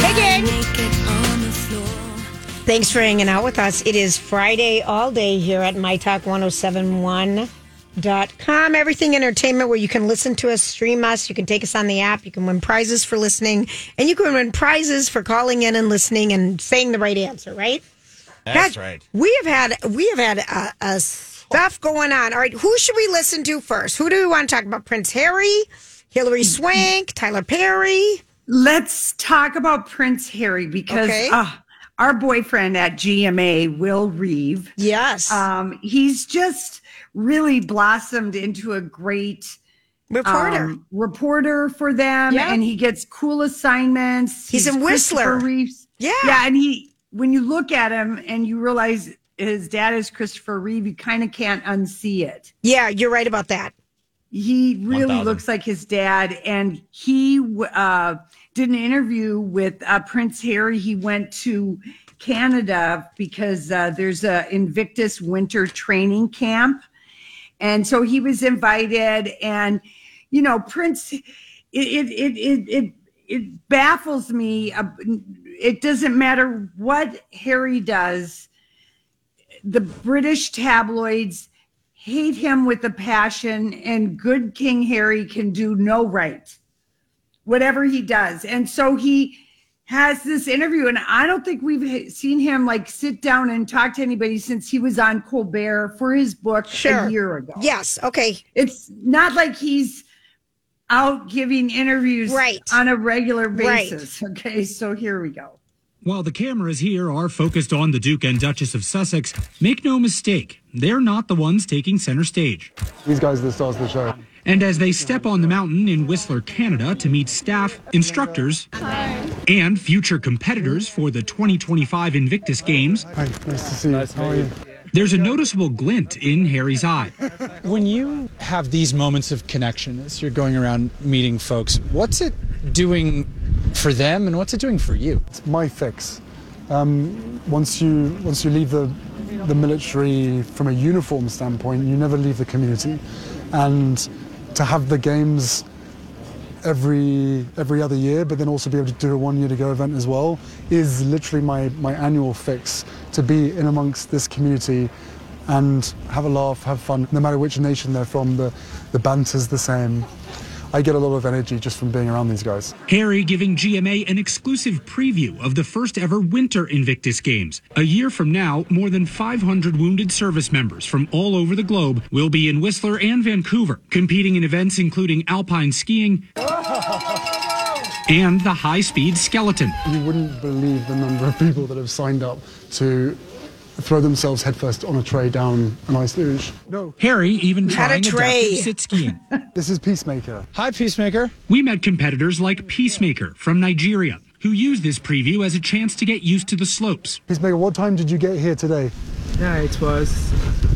Hey, gang. Thanks for hanging out with us. It is Friday all day here at mytalk1071.com. Everything entertainment where you can listen to us, stream us. You can take us on the app. You can win prizes for listening. And you can win prizes for calling in and listening and saying the right answer, right? That's God, right. We have had we have had uh, uh, stuff going on. All right, who should we listen to first? Who do we want to talk about? Prince Harry, Hillary Swank, Tyler Perry. Let's talk about Prince Harry because Okay. uh, our boyfriend at GMA, Will Reeve, Yes, um, he's just really blossomed into a great reporter. um, reporter for them, Yeah. and he gets cool assignments. He's in Christopher Whistler. Reeves. Yeah. yeah, and he when you look at him and you realize his dad is Christopher Reeve, you kind of can't unsee it. yeah, you're right about that. He really 1000. looks like his dad, and he uh, did an interview with uh, Prince Harry. He went to Canada because uh, there's a Invictus winter training camp, and so he was invited. And you know, Prince, it it it it it, it baffles me. Uh, It doesn't matter what Harry does. The British tabloids hate him with a passion, and good King Harry can do no right, whatever he does. And so he has this interview, and I don't think we've seen him like sit down and talk to anybody since he was on Colbert for his book Sure. a year ago. Yes, okay. It's not like he's out giving interviews Right. on a regular Right. basis. Okay, so here we go. While the cameras here are focused on the Duke and Duchess of Sussex, make no mistake, they're not the ones taking center stage. These guys are the stars of the show. And as they step on the mountain in Whistler, Canada to meet staff, instructors, and future competitors for the 2025 Invictus Games, Hi, nice to see you. How are you? there's a noticeable glint in Harry's eye. When you have these moments of connection as you're going around meeting folks, what's it doing for them and what's it doing for you? It's my fix. Um, once you once you leave the the military from a uniform standpoint, you never leave the community, and to have the games every every other year, but then also be able to do a one year to go event as well, is literally my my annual fix to be in amongst this community and have a laugh, have fun, no matter which nation they're from. The the banter's the same. I get a lot of energy just from being around these guys. Harry giving GMA an exclusive preview of the first ever Winter Invictus Games. A year from now, more than 500 wounded service members from all over the globe will be in Whistler and Vancouver, competing in events including alpine skiing and the high speed skeleton. You wouldn't believe the number of people that have signed up to throw themselves headfirst on a tray down an ice luge. No, Harry even Had a trying tray. adaptive sit skiing. this is Peacemaker. Hi, Peacemaker. We met competitors like Peacemaker from Nigeria, who used this preview as a chance to get used to the slopes. Peacemaker, what time did you get here today? Yeah, it was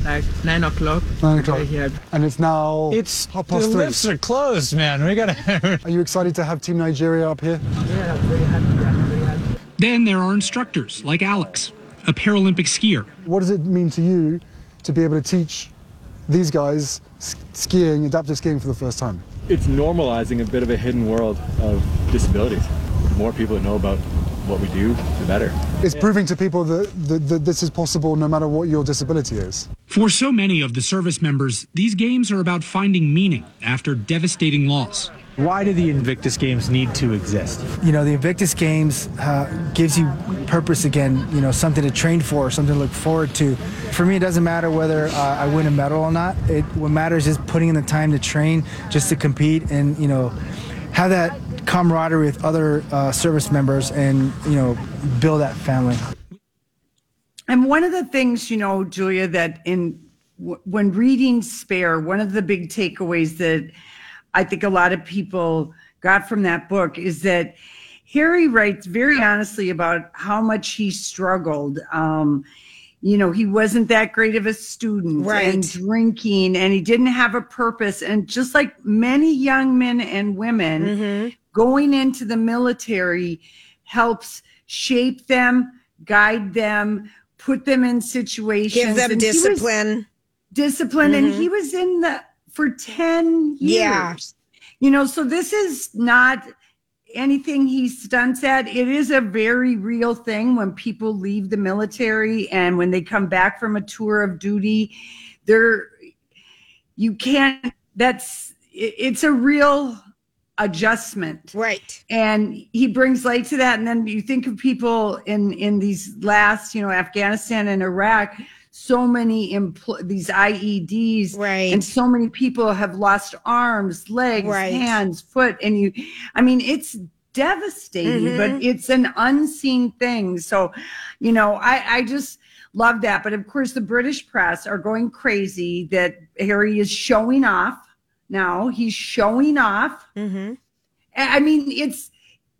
like nine o'clock. Nine o'clock. Yeah, And it's now It's half the three. lifts are closed, man. We gotta. Are you excited to have Team Nigeria up here? yeah, very happy. I'm very happy. Then there are instructors like Alex, a Paralympic skier. What does it mean to you to be able to teach these guys skiing, adaptive skiing for the first time? it's normalizing a bit of a hidden world of disabilities. The more people that know about what we do, the better. It's proving to people that, that, that this is possible no matter what your disability is. For so many of the service members, these games are about finding meaning after devastating loss. Why do the Invictus Games need to exist? you know the invictus games uh, gives you purpose again you know something to train for something to look forward to. For me it doesn't matter whether uh, i win a medal or not. It what matters is putting in the time to train just to compete and you know have that camaraderie with other uh, service members and you know build that family. And one of the things, you know, Julia, that in w- when reading Spare, one of the big takeaways that I think a lot of people got from that book is that Harry writes very honestly about how much he struggled. Um, you know, he wasn't that great of a student Right. and drinking, and he didn't have a purpose. And just like many young men and women, Mm-hmm. going into the military helps shape them, guide them, put them in situations, Give them And discipline. discipline, and he was in the for ten years. Yeah. you know. So this is not anything he stunts at, it is a very real thing when people leave the military and when they come back from a tour of duty. They're you can't. That's it's a real adjustment Right. and he brings light to that and then you think of people in in these last you know afghanistan and iraq so many empl- these ieds Right. and so many people have lost arms legs Right. hands foot and you i mean it's devastating Mm-hmm. but it's an unseen thing so you know i i just love that but of course the british press are going crazy that harry is showing off now he's showing off Mm-hmm. I mean, it's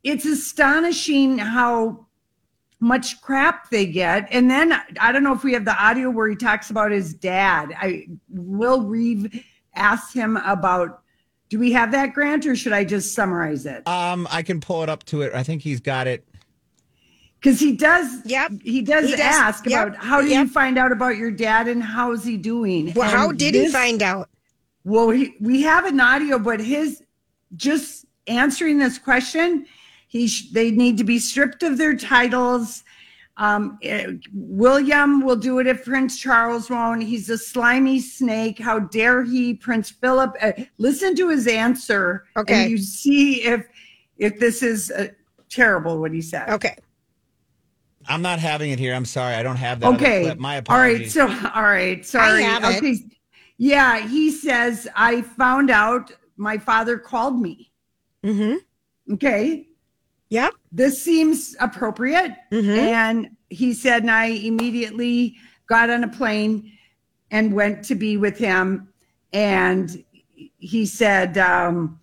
it's astonishing how much crap they get. And then I don't know if we have the audio where he talks about his dad. I Will Reeve asked him about. Do we have that, Grant, or should I just summarize it? Um, I can pull it up to it. I think he's got it. Because he does. Yep. He does, He does. ask Yep. about how do Yep. you find out about your dad and how's he doing? Well, how And did he find out? Well, he, we have an audio, but his just answering this question, he sh- they need to be stripped of their titles. Um, eh, William will do it if Prince Charles won't. He's a slimy snake. How dare he, Prince Philip? Uh, listen to his answer, Okay. and you see if if this is uh, terrible what he said. Okay. I'm not having it here. I'm sorry. I don't have that. Okay. clip. My All right. So, all right. Sorry. have it. Yeah. He says, I found out my father called me. Mm-hmm. Okay. Yep. This seems appropriate. Mhm. And he said, and I immediately got on a plane and went to be with him. And he said, um,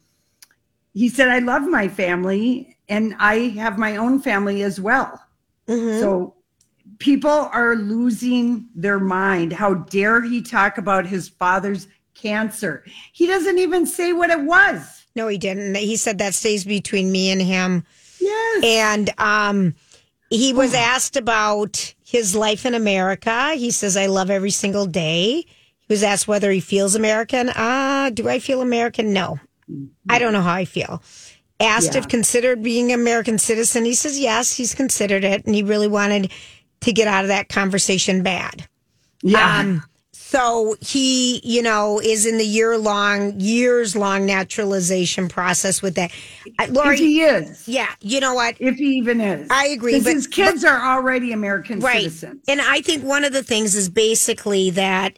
he said, I love my family and I have my own family as well. Mhm. So people are losing their mind. How dare he talk about his father's cancer? He doesn't even say what it was. No, he didn't. He said that stays between me and him. Yes. And um, he was asked about his life in America. He says, I love every single day. He was asked whether he feels American. Ah, do I feel American? No. I don't know how I feel. Asked Yeah. if considered being an American citizen. He says, yes, he's considered it. And he really wanted to get out of that conversation bad. yeah. Um, so he, you know, is in the year long, years long naturalization process with that. Uh, Lori, if he is. yeah, you know what? If he even is. I agree, but- his kids are already American right. citizens. And I think one of the things is basically that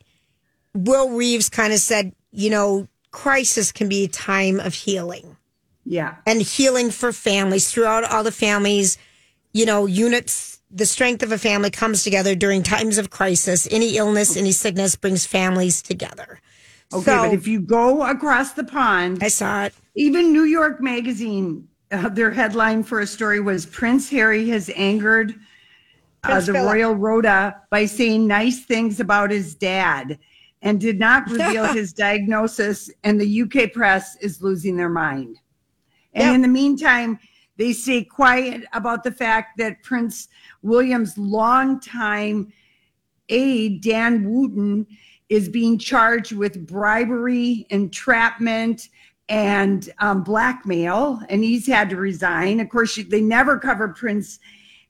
Will Reeves kind of said, you know, crisis can be a time of healing Yeah. and healing for families throughout all the families, you know, units. The strength of a family comes together during times of crisis. Any illness, any sickness brings families together. Okay, So- but if you go across the pond, I saw it. even New York Magazine, uh, their headline for a story was Prince Harry has angered uh, the. Royal Rota by saying nice things about his dad and did not reveal his diagnosis. And the UK press is losing their mind. And Yep. in the meantime, they stay quiet about the fact that Prince William's longtime aide, Dan Wootton, is being charged with bribery, entrapment, and um, blackmail, and he's had to resign. Of course, they never covered Prince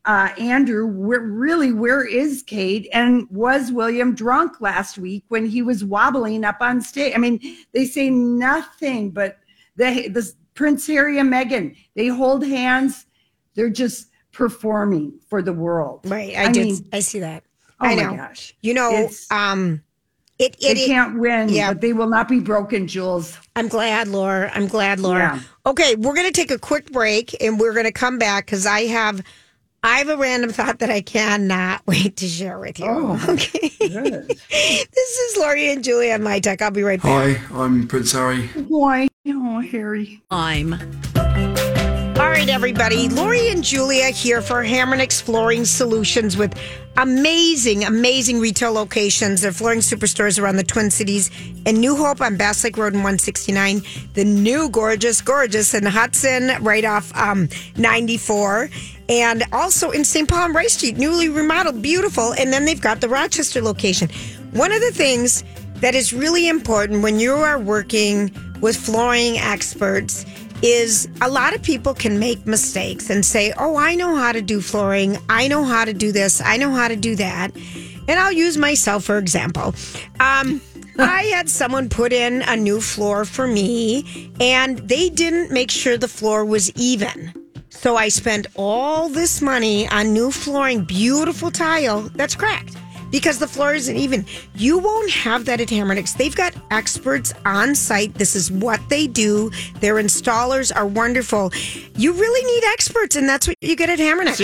uh, Andrew. Where, really, where is Kate? And was William drunk last week when he was wobbling up on stage? I mean, they say nothing, but the, the Prince Harry and Meghan, they hold hands. They're just performing for the world. Right. I, I did. mean, I see that. oh I my know. gosh. You know, It's- um, it, They it, it, can't win, yeah. but they will not be broken, Jules. I'm glad, Laura. I'm glad, Laura. Yeah. Okay, we're going to take a quick break and we're going to come back because I have. I have a random thought that I cannot wait to share with you. Oh, okay. this is Laurie and Julia on My Talk. I'll be right back. Hi, I'm Prince Harry. Why? Oh, Harry. I'm All right, everybody. Laurie and Julia here for Hamernick's Flooring Solutions with amazing, amazing retail locations. They're flooring superstores around the Twin Cities and New Hope on Bass Lake Road in 169. The new gorgeous, gorgeous in Hudson right off um, 94. And also in St. Paul and Rice Street, newly remodeled, beautiful. And then they've got the Rochester location. One of the things that is really important when you are working with flooring experts is a lot of people can make mistakes and say, Oh, I know how to do flooring. I know how to do this. I know how to do that. And I'll use myself for example. Um, I had someone put in a new floor for me and they didn't make sure the floor was even. So I spent all this money on new flooring, beautiful tile that's cracked because the floor isn't even. You won't have that at Hamernick's. They've got experts on site. This is what they do. Their installers are wonderful. You really need experts, and that's what you get at Hamernick's.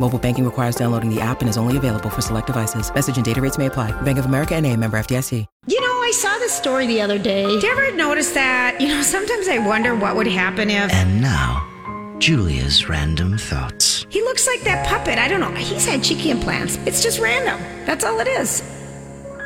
Mobile banking requires downloading the app and is only available for select devices. Message and data rates may apply. Bank of America and a member FDIC. You know, I saw this story the other day. Did you ever notice that? You know, sometimes I wonder what would happen if. And now, Julia's random thoughts. He looks like that puppet. I don't know. He's had cheeky implants. It's just random. That's all it is.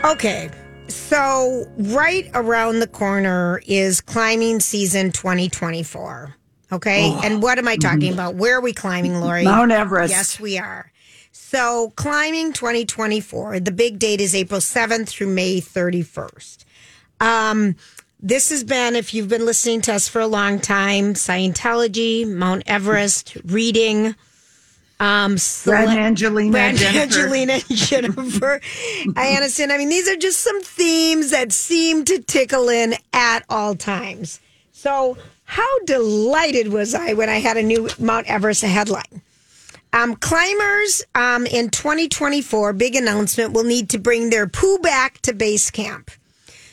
Okay. So, right around the corner is climbing season 2024. Okay. Oh. And what am I talking about? Where are we climbing, Lori? Mount Everest. Yes, we are. So, climbing 2024, the big date is April 7th through May 31st. Um, this has been, if you've been listening to us for a long time, Scientology, Mount Everest, reading, um, Brad Angelina, Brad Jennifer. Angelina, Jennifer Aniston. I mean, these are just some themes that seem to tickle in at all times. So, how delighted was I when I had a new Mount Everest headline? Um, climbers um, in 2024, big announcement, will need to bring their poo back to base camp.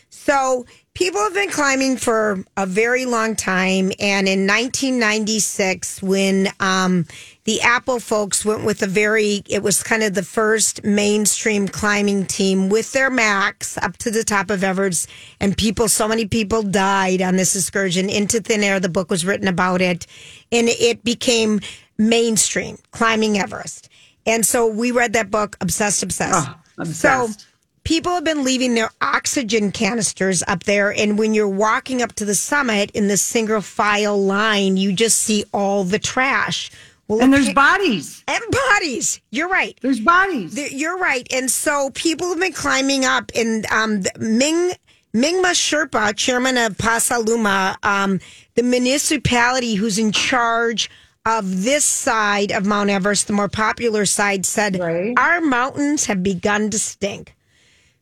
So people have been climbing for a very long time. And in 1996, when um, the Apple folks went with a very, it was kind of the first mainstream climbing team with their Macs up to the top of Everest. And people, so many people died on this excursion into thin air. The book was written about it. And it became mainstream climbing Everest. And so we read that book, Obsessed, Obsessed. Oh, obsessed. So people have been leaving their oxygen canisters up there. And when you're walking up to the summit in the single file line, you just see all the trash. Well, And there's okay- bodies. and bodies. You're right. There's bodies. There- You're right. And so people have been climbing up, and um, the Ming Mingma Sherpa, chairman of Pasang Lhamu, um, the municipality who's in charge of this side of Mount Everest, the more popular side, said our mountains have begun to stink.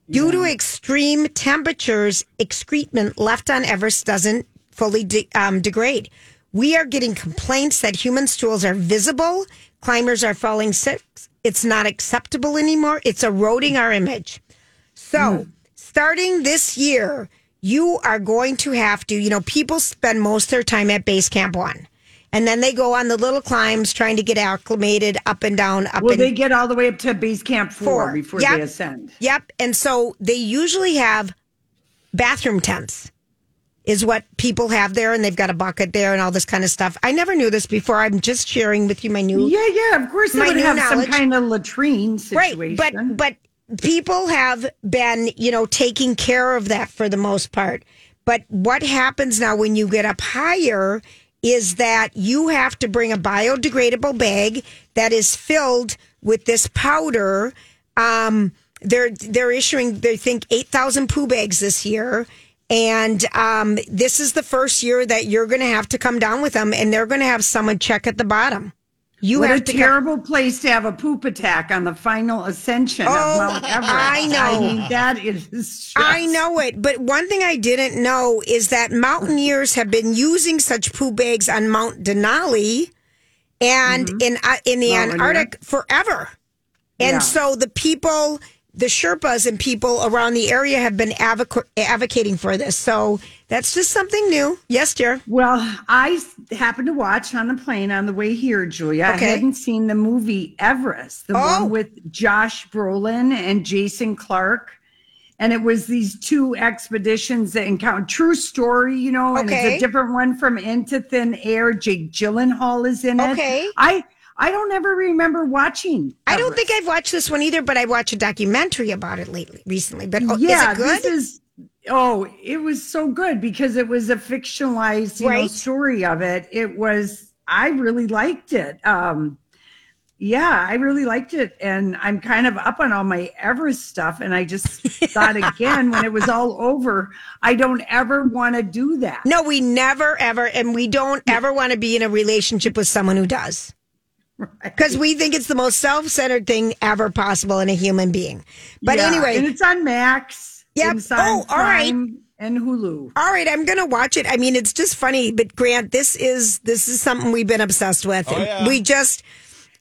Due to extreme temperatures, excrement left on Everest doesn't fully de- um, degrade. We are getting complaints that human stools are visible, climbers are falling sick. It's not acceptable anymore. It's eroding our image. So, hmm. starting this year, you are going to have to, you know, people spend most of their time at base camp one. And then they go on the little climbs trying to get acclimated up and down, up Will and they get all the way up to base camp four, Four. before Yep. they ascend? Yep. And so they usually have bathroom tents, is what people have there, and they've got a bucket there and all this kind of stuff. I never knew this before. I'm just sharing with you my new. Yeah, yeah. Of course, they would have some kind of latrine situation. Right, but but people have been, you know, taking care of that for the most part. But what happens now when you get up higher is that you have to bring a biodegradable bag that is filled with this powder. Um, they're they're issuing they think eight thousand poo bags this year. And um, this is the first year that you're going to have to come down with them, and they're going to have someone check at the bottom. You what have a come- terrible place to have a poop attack on the final ascension Oh, of Mount Everest. I know. I mean, that is. Just, I know it, but one thing I didn't know is that mountaineers have been using such poo bags on Mount Denali and in uh, in the. Antarctic forever. And Yeah. so the people, the Sherpas and people around the area have been advoc- advocating for this. So that's just something new. Yes, dear. Well, I happened to watch on the plane on the way here, Julia. Okay. I hadn't seen the movie Everest, the Oh. one with Josh Brolin and Jason Clarke. And it was these two expeditions that encounter true story, you know, and Okay. it's a different one from Into Thin Air. Jake Gyllenhaal is in it. Okay. I I don't ever remember watching. I don't think I've watched this one either, but I watched a documentary about it lately, recently. But oh, yeah, is this is oh, it was so good because it was a fictionalized you know, story of it. It was I really liked it. Um yeah, I really liked it. And I'm kind of up on all my Everest stuff. And I just thought again, when it was all over, I don't ever want to do that. no, we never ever, and we don't ever want to be in a relationship with someone who does. Because we think it's the most self centered thing ever possible in a human being. But Yeah, anyway. And it's on Max. Yep. Oh, all right. Prime And Hulu. All right, I'm gonna watch it. I mean, it's just funny, but Grant, this is this is something we've been obsessed with. Oh, yeah. We just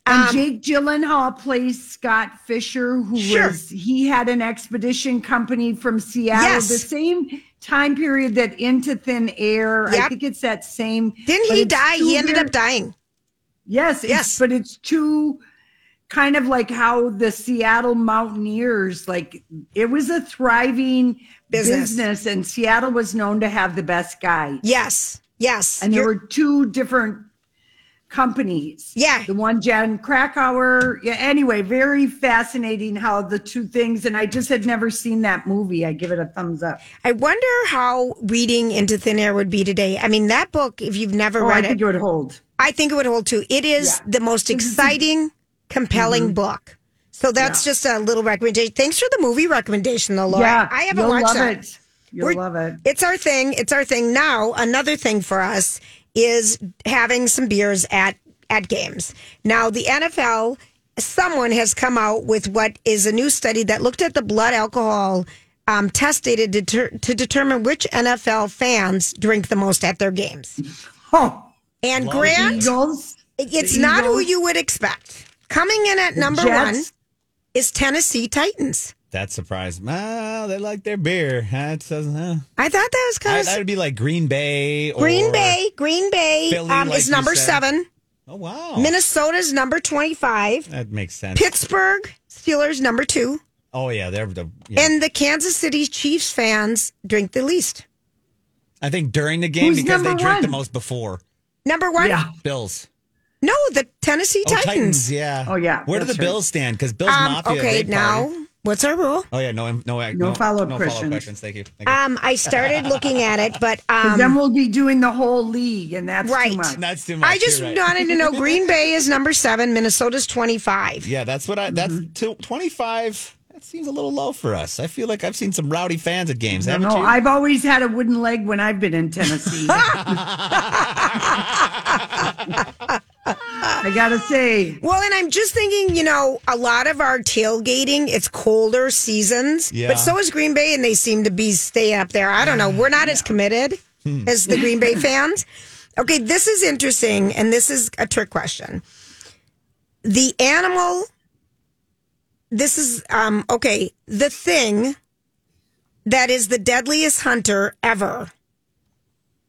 And um, Jake Gyllenhaal plays Scott Fischer, who Sure. was he had an expedition company from Seattle, Yes. the same time period that Into Thin Air. I think it's that same. didn't he die? He ended very- up dying. Yes, it's- Yes. but it's two kind of like how the Seattle Mountaineers, like it was a thriving Business. business, and Seattle was known to have the best guys. Yes, yes. And there You're- were two different companies. Yeah. The one Jon Krakauer. Yeah, anyway, very fascinating how the two things and I just had never seen that movie. I give it a thumbs up. I wonder how reading Into Thin Air would be today. I mean, that book, if you've never Oh, I read think it, it would hold. I think it would hold too. It is the most exciting, compelling book. So that's Mm-hmm. Yeah. just a little recommendation. Thanks for the movie recommendation, though, Laura. yeah. I haven't you'll watched love that. it. You'll We're- love it. It's our thing. It's our thing. Now, another thing for us is having some beers at at games. Now, the NFL, someone has come out with what is a new study that looked at the blood alcohol um, test data deter- to determine which NFL fans drink the most at their games. Oh, And the Grant, Eagles. it's the not who you would expect. Coming in at The number Jets. one is Tennessee Titans. That surprised me. Ah, they like their beer. That doesn't. Huh? I thought that was kind I, of that would be like Green Bay. Or, Green Bay. Green Bay Philly, um, like is you number said. seven. Oh wow, Minnesota's number 25. that makes sense. Pittsburgh Steelers number two. Oh yeah, they're the. Yeah. And the Kansas City Chiefs fans drink the least. I think during the game Who's because they number drink the one? most before. Number one? Bills. No, the Tennessee Oh, Titans. Titans. Yeah. Oh, yeah, Where do the that's right. Bills stand? Because Bills Um, Mafia. okay, now, party. what's our rule? Oh yeah, no, no, no, follow-up no questions. questions. Thank you. Thank you. Um, I started looking at it, but um, then we'll be doing the whole league, and that's Right. too much. That's too much. I just right. wanted to know Green Bay is number seven, Minnesota's 25. Yeah, that's what I. That's Mm-hmm. two, 25. That seems a little low for us. I feel like I've seen some rowdy fans at games. No, haven't no, you? I've always had a wooden leg when I've been in Tennessee. I gotta say, Well, and I'm just thinking, you know, a lot of our tailgating, it's colder seasons, Yeah. but so is Green Bay, and they seem to be stay up there. I don't know. We're not as committed Hmm. as the Green Bay fans. Okay, this is interesting, and this is a trick question. The animal, this is, um, okay, the thing that is the deadliest hunter ever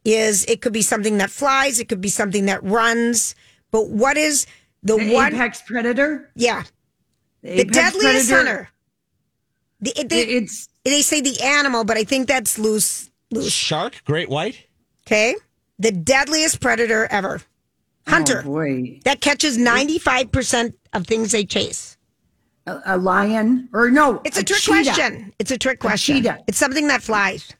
is it could be something that flies, it could be something that runs, but what is the, the one? apex predator. Yeah. The, The deadliest predator- hunter. The, they, it's they say the animal, but I think that's loose. Loose. Shark, great white. Okay. The deadliest predator ever. Hunter. Oh boy, That catches 95% of things they chase. A, a lion or no? It's a, trick cheetah. question. It's a trick question. cheetah. It's something that flies.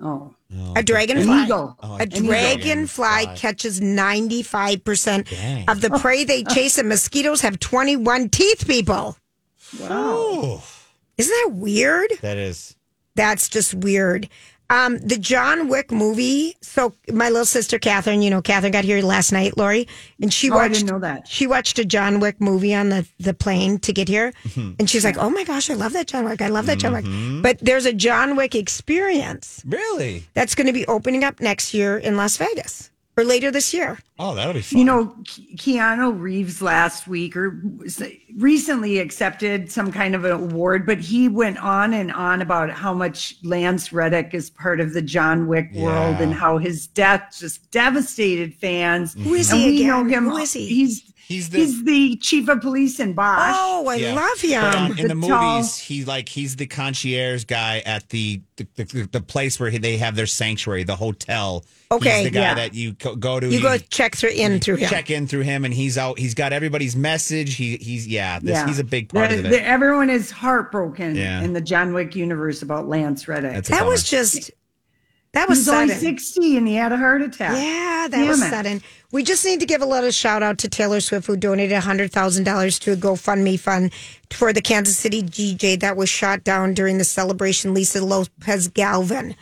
Oh. oh, A dragonfly. An eagle. Oh, a an eagle. dragonfly Dragonfly. catches 95% Dang. of the prey they chase, and mosquitoes have 21 teeth, people. Oh, Isn't that weird? that is. That's just weird. Um, the John Wick movie. So my little sister Catherine, you know, Catherine got here last night, Lori, and she Oh, I watched. didn't know that. She watched a John Wick movie on the the plane to get here, and she's like, "Oh my gosh, I love that John Wick! I love that John Wick!" But there's a John Wick experience Really? that's going to be opening up next year in Las Vegas. Or later this year. Oh, that'll be fun. You know, Keanu Reeves last week or recently accepted some kind of an award, but he went on and on about how much Lance Reddick is part of the John Wick world and how his death just devastated fans. Who is and he we know again? him. Who is he? He's He's he's the- the, chief of police in Bosch. Oh, I Yeah. love him. But, um, in the, The tall- movies, he's like he's the concierge guy at the the, the, the place where they have their sanctuary, the hotel. Okay, he's the guy yeah. that you co- go to. you go check through in through him. check in through him, and he's out. He's got everybody's message. He he's yeah, this, he's a big part The- of it. the- everyone is heartbroken Yeah. in the John Wick universe about Lance Reddick. That's a That bummer. was just that he was was only 60 and he had a heart attack. Yeah, that Damn was it. sudden. We just need to give a little shout out to Taylor Swift, who donated $100,000 to a GoFundMe fund for the Kansas City DJ that was shot down during the celebration, Lisa Lopez Galvan.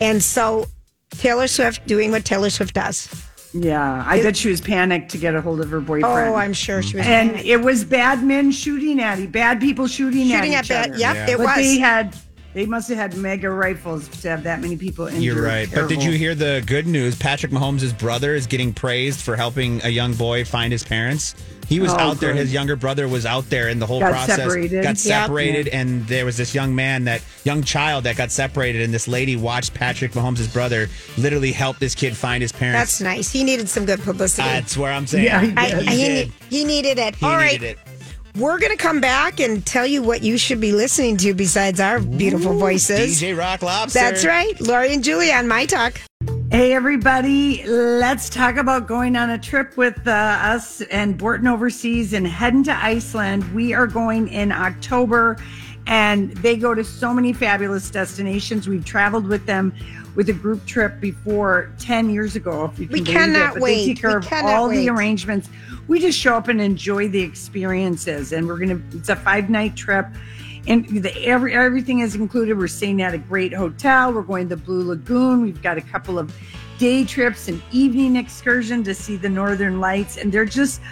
And so Taylor Swift doing what Taylor Swift does. Yeah, I bet she was panicked to get a hold of her boyfriend. Oh, I'm sure she was. and it was bad men shooting at him, bad people shooting, at him. Shooting at at each bad- other. yep, Yeah. it but was. They had, they must have had mega rifles to have that many people injured. You're right. But did you hear the good news? Patrick Mahomes' brother is getting praised for helping a young boy find his parents. He was Oh, out there. His younger brother was out there in the whole Got process. separated. Got Yep. separated, and there was this young man, that young child that got separated, and this lady watched Patrick Mahomes' brother literally help this kid find his parents. That's nice. He needed some good publicity. That's where I'm saying. Yeah, he I, he, I- he, did. ne- he needed it. He All right. needed it. We're going to come back and tell you what you should be listening to besides our beautiful voices. DJ Rock Lobster. That's right. Lori and Julie on My Talk. Hey, everybody, let's talk about going on a trip with uh, us and Borton Overseas and heading to Iceland. We are going in October, and they go to so many fabulous destinations. We've traveled with them with a group trip before 10 years ago, if you can We cannot it. Wait. They take care We of all wait. the arrangements. We just show up and enjoy the experiences, and we're going to, it's a five night trip. And the, every everything is included. We're staying at a great hotel. We're going to Blue Lagoon. We've got a couple of day trips and evening excursion to see the northern lights, and they're just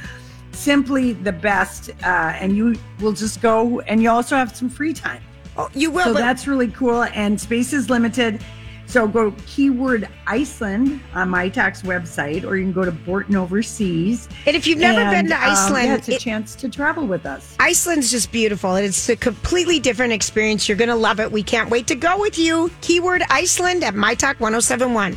simply the best. Uh, and you will just go, and you also have some free time. Oh, you will. So that's really cool. And space is limited. So go keyword Iceland on my tax website, or you can go to Borton Overseas. And if you've never been And, to um, Iceland, yeah, it's a it- chance to travel with us. Iceland's just beautiful. and It's a completely different experience. You're going to love it. We can't wait to go with you. Keyword Iceland at My Talk 1071.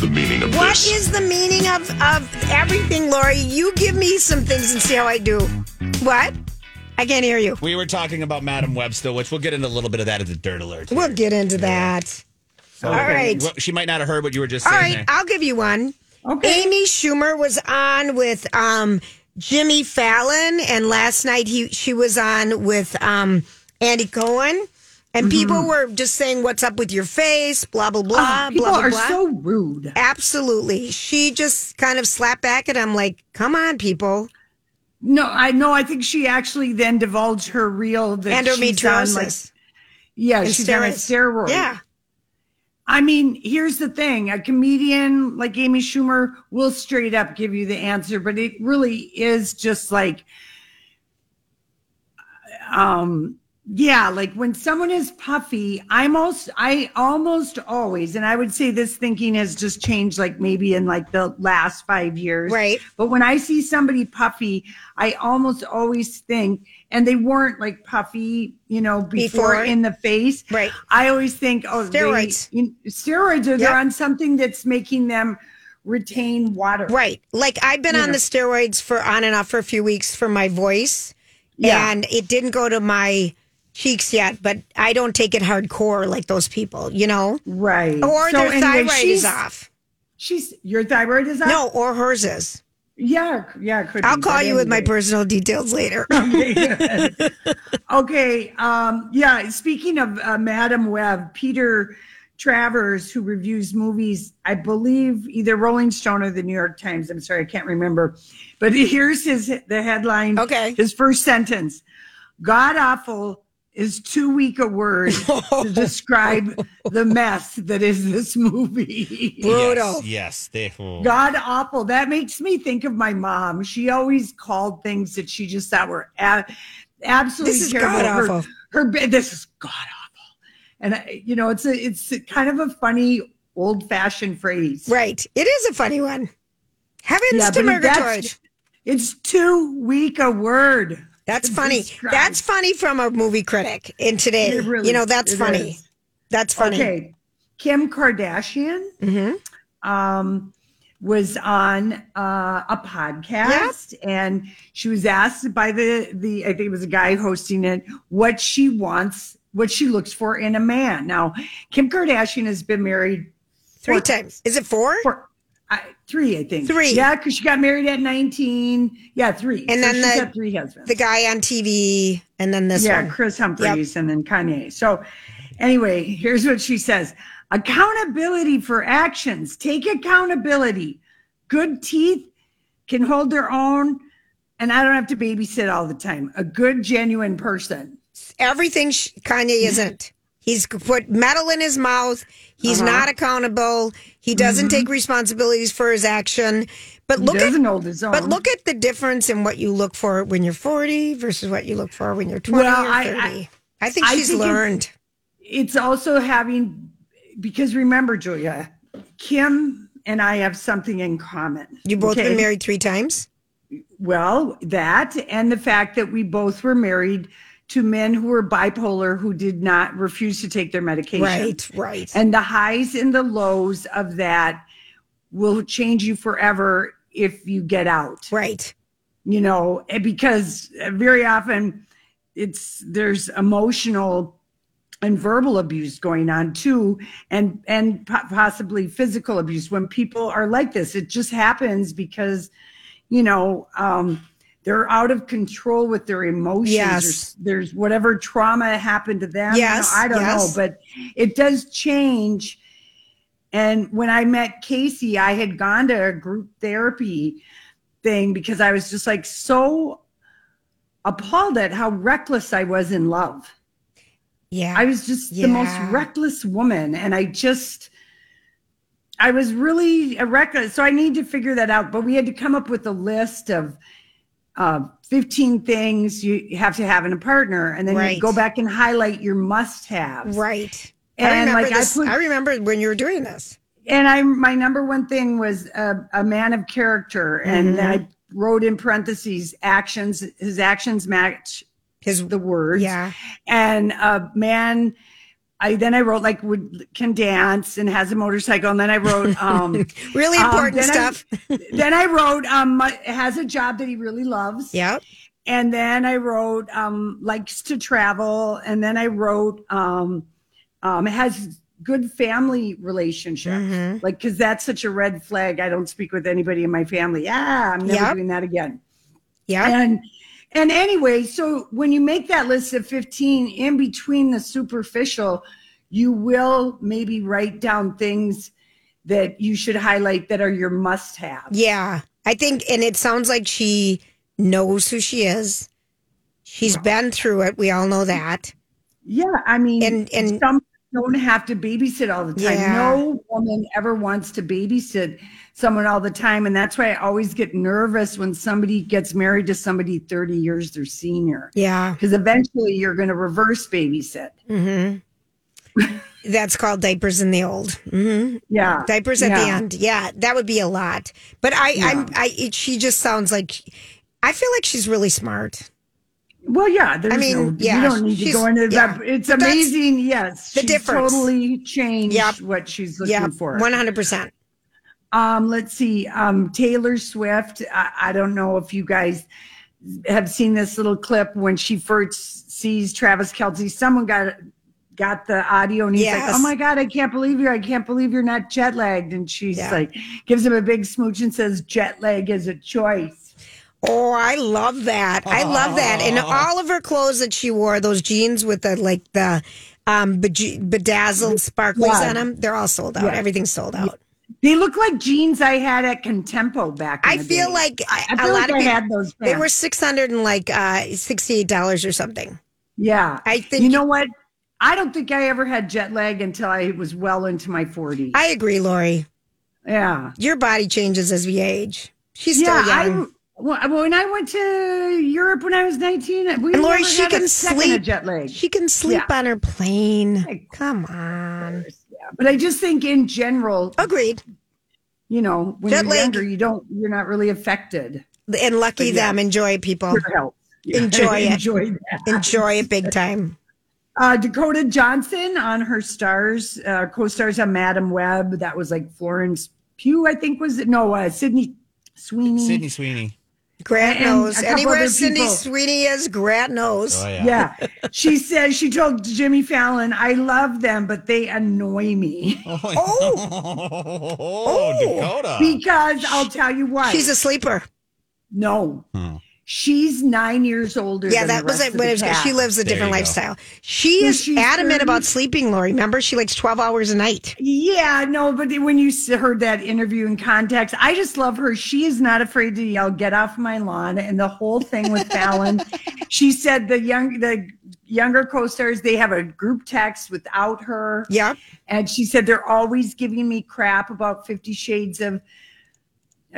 the meaning of What this? is the meaning of, of everything, Lori? You give me some things and see how I do. What? I can't hear you. We were talking about Madam Webster, which we'll get into a little bit of that as a dirt alert. We'll get into that. All right. Well, she might not have heard what you were just All saying. All right, there. I'll give you one. Okay. Amy Schumer was on with um, Jimmy Fallon, and last night he she was on with um, Andy Cohen, and people were just saying, "What's up with your face?" Blah blah blah. Mm-hmm. Oh, people blah, blah, are blah. so rude. Absolutely, she just kind of slapped back at him, like, "Come on, people." No, I know. I think she actually then divulged her real that on, like, Endometriosis. yeah, And she's on a steroids. steroid. Yeah. I mean, here's the thing: a comedian like Amy Schumer will straight up give you the answer, but it really is just like, um, Yeah, like when someone is puffy, I'm almost I almost always, and I would say this thinking has just changed like maybe in like the last five years. Right. But when I see somebody puffy, I almost always think, and they weren't like puffy, you know, before, Before. in the face. Right. I always think, oh, they- Steroids. you- steroids are they're on something that's making them retain water. Right. Like I've been You on know. the steroids for on and off for a few weeks for my voice. Yeah. And it didn't go to my cheeks yet, but I don't take it hardcore like those people, you know? Right. Or So their anyway, thyroid is off. She's your thyroid is off. No, or hers is. Yeah, yeah. Could I'll be, call you with my personal details later. Okay, okay. Um, yeah. Speaking of uh, Madam Web, Peter Travers, who reviews movies, I believe either Rolling Stone or the New York Times. I'm sorry, I can't remember. But here's his the headline. Okay. His first sentence: "God awful." Is too weak a word to describe the mess that is this movie. Brutal. Yes, yes they. oh. God awful. That makes me think of my mom. She always called things that she just thought were a- absolutely This is terrible. Her- god-awful. Her, ba- this is god awful, and I, you know it's a it's a kind of a funny old fashioned phrase. Right. It is a funny one. Heavens Yeah, to but that's- Murgatroyd. It's too weak a word. That's funny. describe. That's funny from a movie critic in today. Really- you know, that's funny. is. That's funny. Okay, Kim Kardashian Mm-hmm. um, was on uh, a podcast, and she was asked by the the I think it was a guy hosting it what she wants, what she looks for in a man. Now, Kim Kardashian has been married Three four times. Is it four? Four, I, three, I think. Three. Yeah, because she got married at nineteen. Yeah, three. And So then she's the- three husbands The guy on TV, and then this yeah, one. Kris Humphries and then Kanye. So, anyway, here's what she says accountability for actions. Take accountability. Good teeth can hold their own, and I don't have to babysit all the time. A good, genuine person. Everything Kanye isn't. He's put metal in his mouth. He's Uh-huh. not accountable. He doesn't Mhm. take responsibilities for his action. But He look at hold his own. But look at the difference in what you look for when you're 40 versus what you look for when you're 20 Well, or I- 30. I- I, think I she's think it's- learned. It's also having, because remember, Julia, Kim and I have something in common. You both okay? been married three times? Well, that and the fact that we both were married to men who were bipolar who did not refuse to take their medication. Right, right. And the highs and the lows of that will change you forever if you get out. Right. You know, because very often it's there's emotional and verbal abuse going on too and and possibly physical abuse when people are like this it just happens because you know um they're out of control with their emotions Yes. there's, whatever trauma happened to them Yes, i don't yes. know but it does change and when i met casey i had gone to a group therapy thing because i was just like so appalled at how reckless i was in love Yeah. I was just the most reckless woman. And I just, I was really a reckless. So I need to figure that out. But we had to come up with a list of uh, 15 things you have to have in a partner. And then Right. you go back and highlight your must haves. Right. I And remember like this. I put, I remember when you were doing this. and I, my number one thing was a, a man of character. And then Mhm. I wrote in parentheses actions, his actions match his the words. Yeah. And a man, I then I wrote like would can dance and has a motorcycle. And then I wrote um Really um, important then I- stuff. then I wrote um has a job that he really loves. Yep. And then I wrote um likes to travel. And then I wrote um um has good family relationships. Mm-hmm. Like because that's such a red flag. I don't speak with anybody in my family. Yeah, I'm never Yep. doing that again. Yeah. And and anyway, so when you make that list of 15 in between the superficial, you will maybe write down things that you should highlight that are your must have. Yeah. I think, and it sounds like she knows who she is. She's been through it. We all know that. Yeah, I mean, and and some don't have to babysit all the time. Yeah. No woman ever wants to babysit someone all the time. And that's why I always get nervous when somebody gets married to somebody 30 years their senior. Yeah. Because eventually you're going to reverse babysit. Mm-hmm. That's called diapers in the old. Mm-hmm. Yeah. Diapers at the end. Yeah, that would be a lot. But I, Yeah. I'm, I, it, she just sounds like. I feel like she's really smart. Well, yeah, there's I mean, no, yeah, you don't need to go into yeah. that. It's that's amazing. Yes. the difference. totally changed Yep. what she's looking Yeah, for. one hundred percent. Um, let's see. Um, Taylor Swift. I, I don't know if you guys have seen this little clip when she first sees Travis Kelce. Someone got got the audio and he's Yes. like, "Oh my god, I can't believe you! I can't believe you're not jet lagged." And she's Yeah. like, gives him a big smooch and says, "Jet lag is a choice." Oh, I love that. I love that. And all of her clothes that she wore, those jeans with the like the um bedazzled sparkles Yeah. on them, they're all sold out. Yeah. Everything's sold out. They look like jeans I had at Contempo back. In I the feel day. like I a feel lot like of I people, had those. They were six hundred and like uh sixty eight dollars or something. Yeah, I think you know what. I don't think I ever had jet lag until I was well into my 40s. I agree, Lori. yeah. Your body changes as we age. She's still young. I well, when I went to Europe when I was 19, we and Lori, never she had can sleep. jet lag. She can sleep Yeah. on her plane. Come on. But I just think in general, agreed. You know, when Jet you're lag- younger, you don't, you're not really affected. And lucky yeah. them. Enjoy people. Good health. Yeah. Enjoy it. Enjoy that. Enjoy it big time. Uh, Dakota Johnson on her stars, uh, co-stars on Madame Web. That was like Florence Pugh, I think was it? No, uh, Sydney Sweeney. Sydney Sweeney. Grant And knows. Anywhere Sydney people. Sweeney is, Grant knows. Oh, Yeah. she said she told Jimmy Fallon, "I love them, but they annoy me." Oh, oh. oh, oh. Dakota. because I'll tell you what, She's a sleeper. no. Hmm. She's nine years older. Yeah, than that the was rest it. of when it was- she lives a There different you go. lifestyle. She is she's adamant 30. about sleeping, Lori. Remember, she likes 12 hours a night. Yeah, no, but when you heard that interview in context, I just love her. She is not afraid to yell, "Get off my lawn!" And the whole thing with Fallon, she said the young, the younger co-stars, they have a group text without her. yeah And she said they're always giving me crap about Fifty Shades of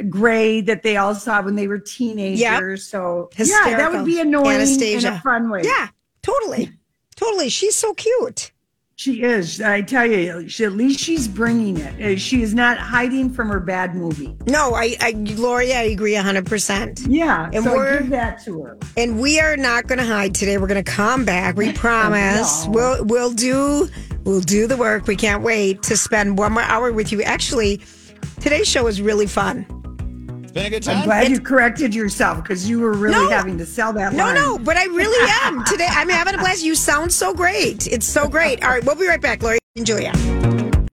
Gray that they all saw when they were teenagers. So Hysterical. yeah, that would be annoying in Anastasia. a fun way. Yeah, totally. Totally. She's so cute. She is. I tell you, she, at least she's bringing it. Uh, She is not hiding from her bad movie. No, I, I Lori, I agree 100%. Yeah, And so we're- give that to her. And we are not going to hide today. We're going to come back. We promise. No. We'll we'll do we'll do the work. We can't wait to spend one more hour with you. Actually, today's show was really fun. It's been a good I'm time. glad you corrected yourself because you were really No. having to sell that No, line. no, but I really am today. I'm having a blast. You sound so great. It's so great. All right, we'll be right back, Lori and Julia.